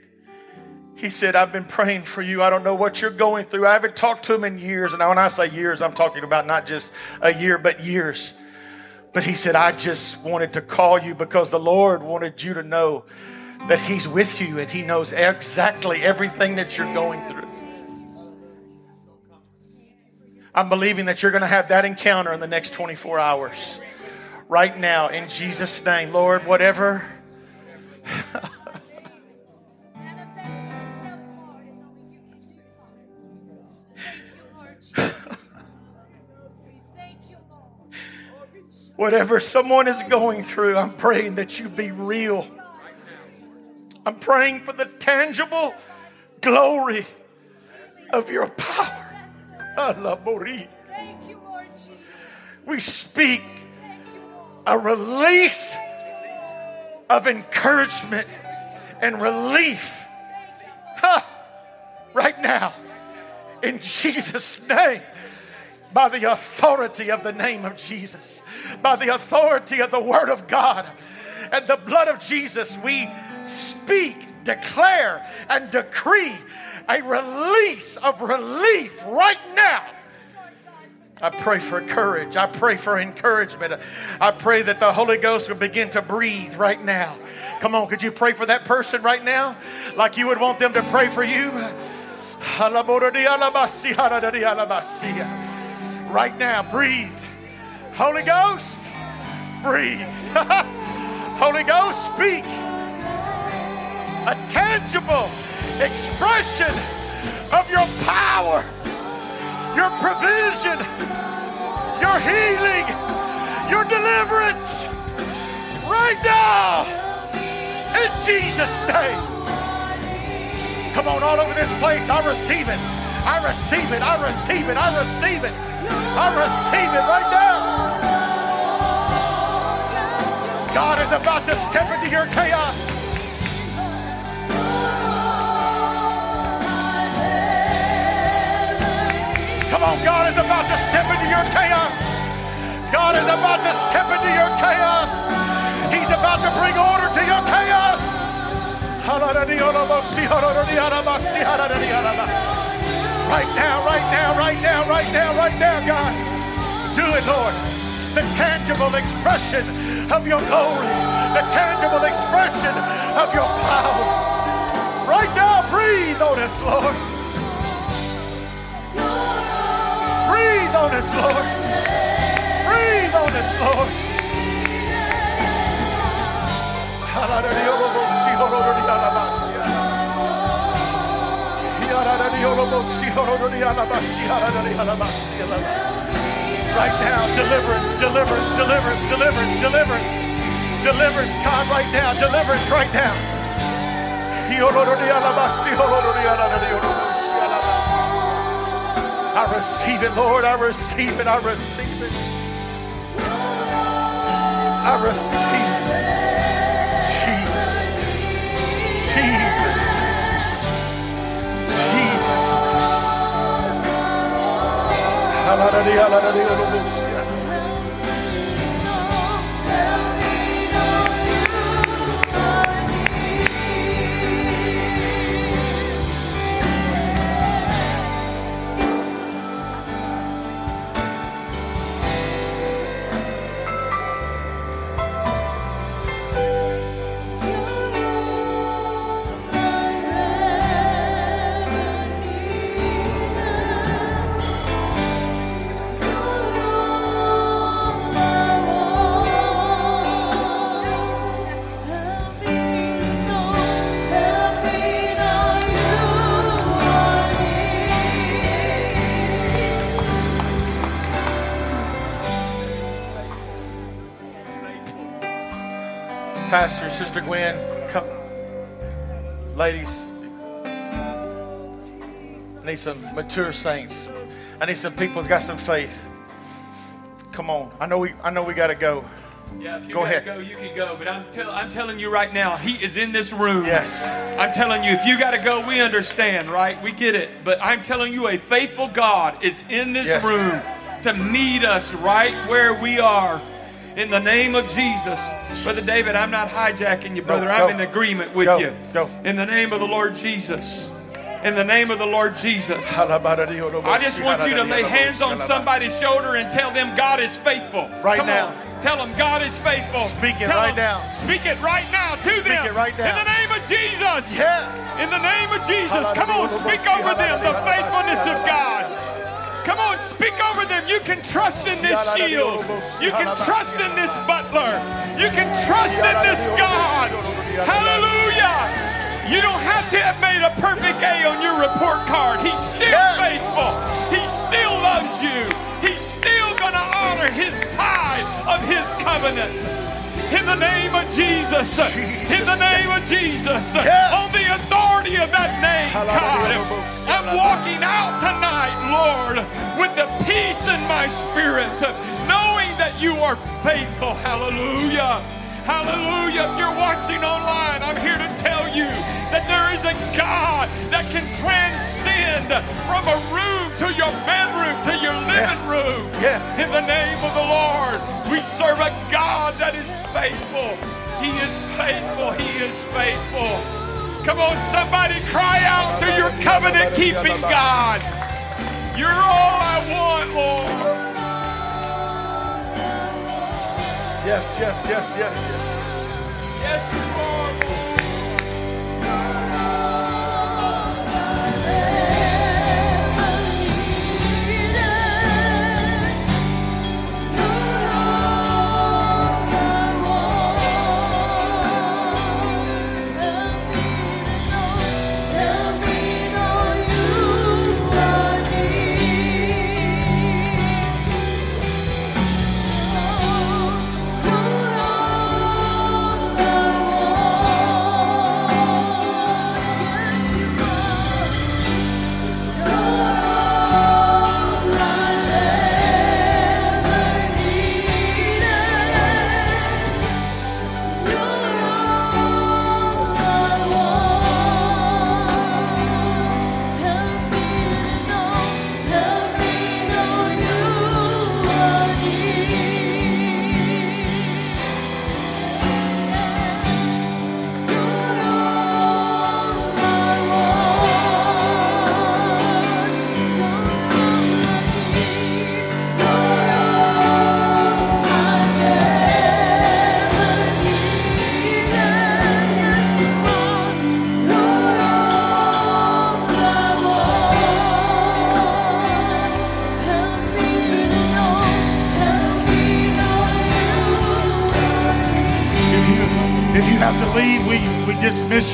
he said, I've been praying for you. I don't know what you're going through. I haven't talked to him in years. And when I say years, I'm talking about not just a year, but years. But he said, I just wanted to call you because the Lord wanted you to know that He's with you and He knows exactly everything that you're going through. I'm believing that you're going to have that encounter in the next 24 hours. Right now, in Jesus' name, Lord, whatever. [LAUGHS] Whatever someone is going through, I'm praying that you be real. I'm praying for the tangible glory of your power. We speak a release of encouragement and relief. Huh, right now in Jesus' name by the authority of the name of Jesus, by the authority of the Word of God and the blood of Jesus. We speak, declare, and decree a release of relief right now. I pray for courage. I pray for encouragement. I pray that the Holy Ghost will begin to breathe right now. Come on, could you pray for that person right now? Like you would want them to pray for you? Right now, breathe. Holy Ghost, breathe. [LAUGHS] Holy Ghost, speak. A tangible expression of your power, your provision, your healing, your deliverance right now in Jesus' name. Come on, all over this place, I receive it. I receive it. I receive it. I receive it. I receive it right now. God is about to step into your chaos. Come on, God is about to step into your chaos. God is about to step into your chaos. He's about to bring order to your chaos. Right now, right now, right now, right now, right now, God. Do it, Lord. The tangible expression of your glory, the tangible expression of your power. Right now, breathe on us, Lord. Breathe on us, Lord. Breathe on us, Lord. Right now, deliverance, deliverance, deliverance, deliverance, deliverance, deliverance, God, right now, deliverance, right now. I receive it, Lord. I receive it. I receive it. I receive it. Jesus. Jesus. Pastor, Sister Gwen, come. Ladies, I need some mature saints. I need some people who've got some faith. Come on. I know we I know we gotta go. Yeah, if you Go ahead. go, you can go. But I'm, tell, I'm telling you right now, he is in this room. Yes. I'm telling you, if you got to go, we understand, right? We get it. But I'm telling you, a faithful God is in this Yes. room to meet us right where we are. In the name of Jesus. Brother David, I'm not hijacking you, brother. go. I'm in agreement with Go, you. go. In the name of the Lord Jesus. In the name of the Lord Jesus. I just want you to lay hands on somebody's shoulder and tell them God is faithful. Right Come now. On. Tell them God is faithful. Speak it Tell right them- now. Speak it right now to them. Speak it right now. In the name of Jesus. Yes. In the name of Jesus. Come on, speak over them the faithfulness of God. Come on, speak over them. You can trust in this shield. You can trust in this buckler. You can trust in this God. Hallelujah. You don't have to have made a perfect A on your report card. He's still faithful. He still loves you. He's still going to honor his side of his covenant. In the name of Jesus. In the name of Jesus. Yes. On the authority of that name, God. I'm walking out tonight, Lord, with the peace in my spirit, knowing that you are faithful. Hallelujah. Hallelujah. If you're watching online, I'm here to tell you that there is a God that can transcend from a room to your bedroom to your living room. Yes. In the name of the Lord, we serve a God that is faithful. He is faithful. He is faithful. Come on, somebody cry out to your covenant keeping God. You're all I want, Lord. Yes, yes, yes, yes, yes. Yes, you are, Lord.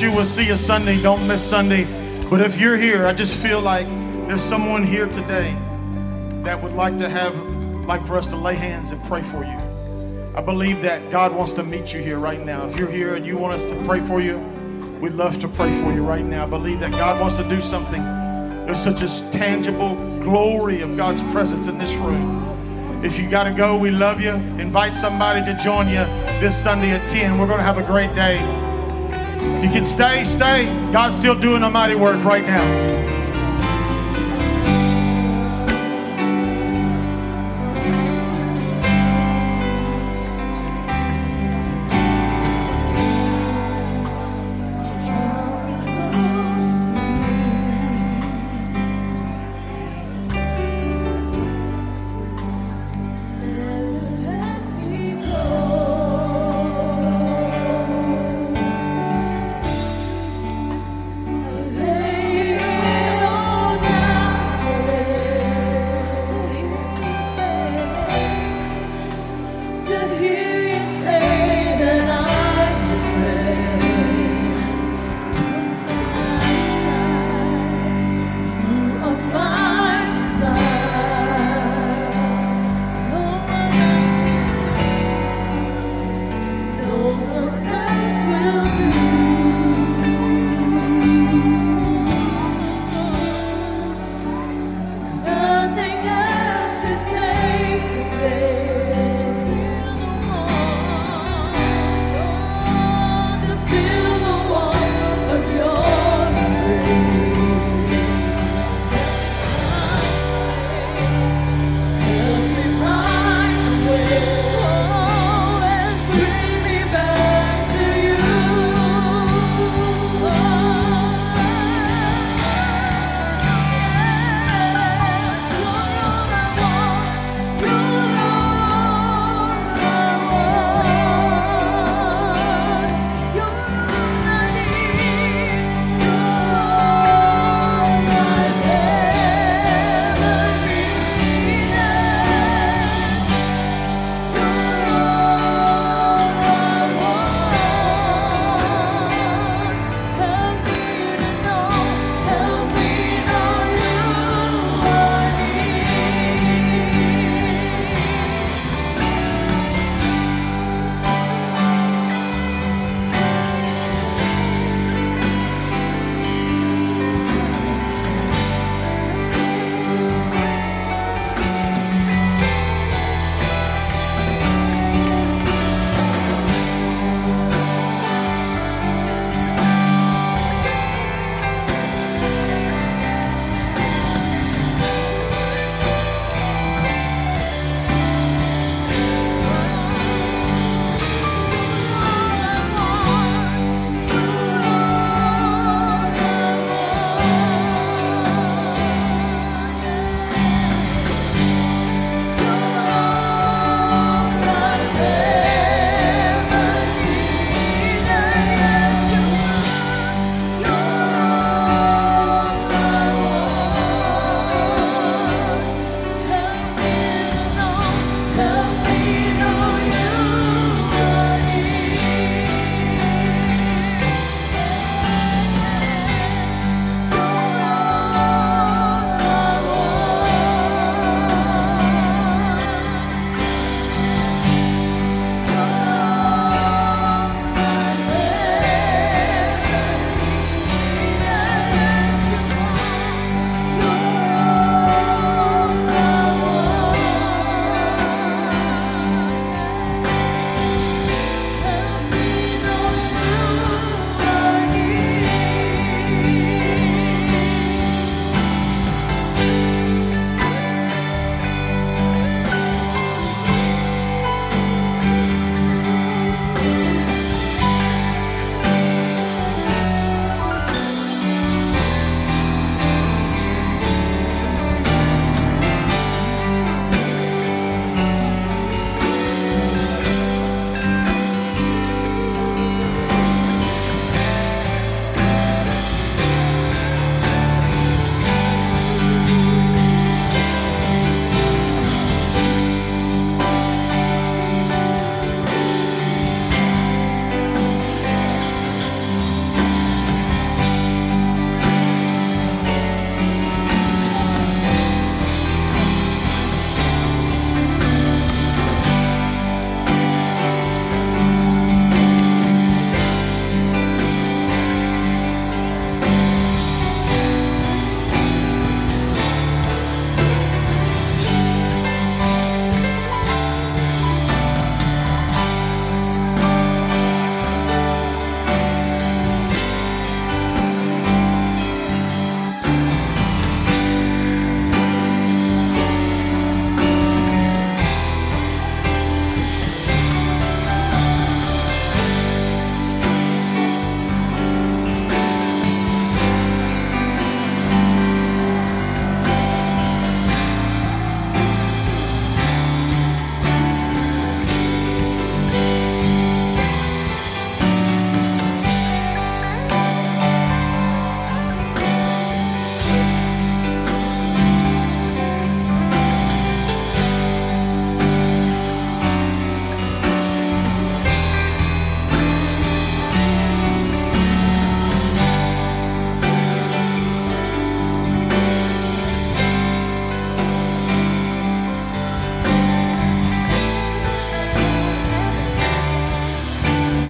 You. We'll see you Sunday. Don't miss Sunday. But if you're here, I just feel like there's someone here today that would like to have like for us to lay hands and pray for you. I believe that God wants to meet you here right now. If you're here and you want us to pray for you, we'd love to pray for you right now. I believe that God wants to do something. There's such a tangible glory of God's presence in this room. If you got to go, we love you. Invite somebody to join you this Sunday at 10. We're going to have a great day. If you can stay, stay. God's still doing a mighty work right now.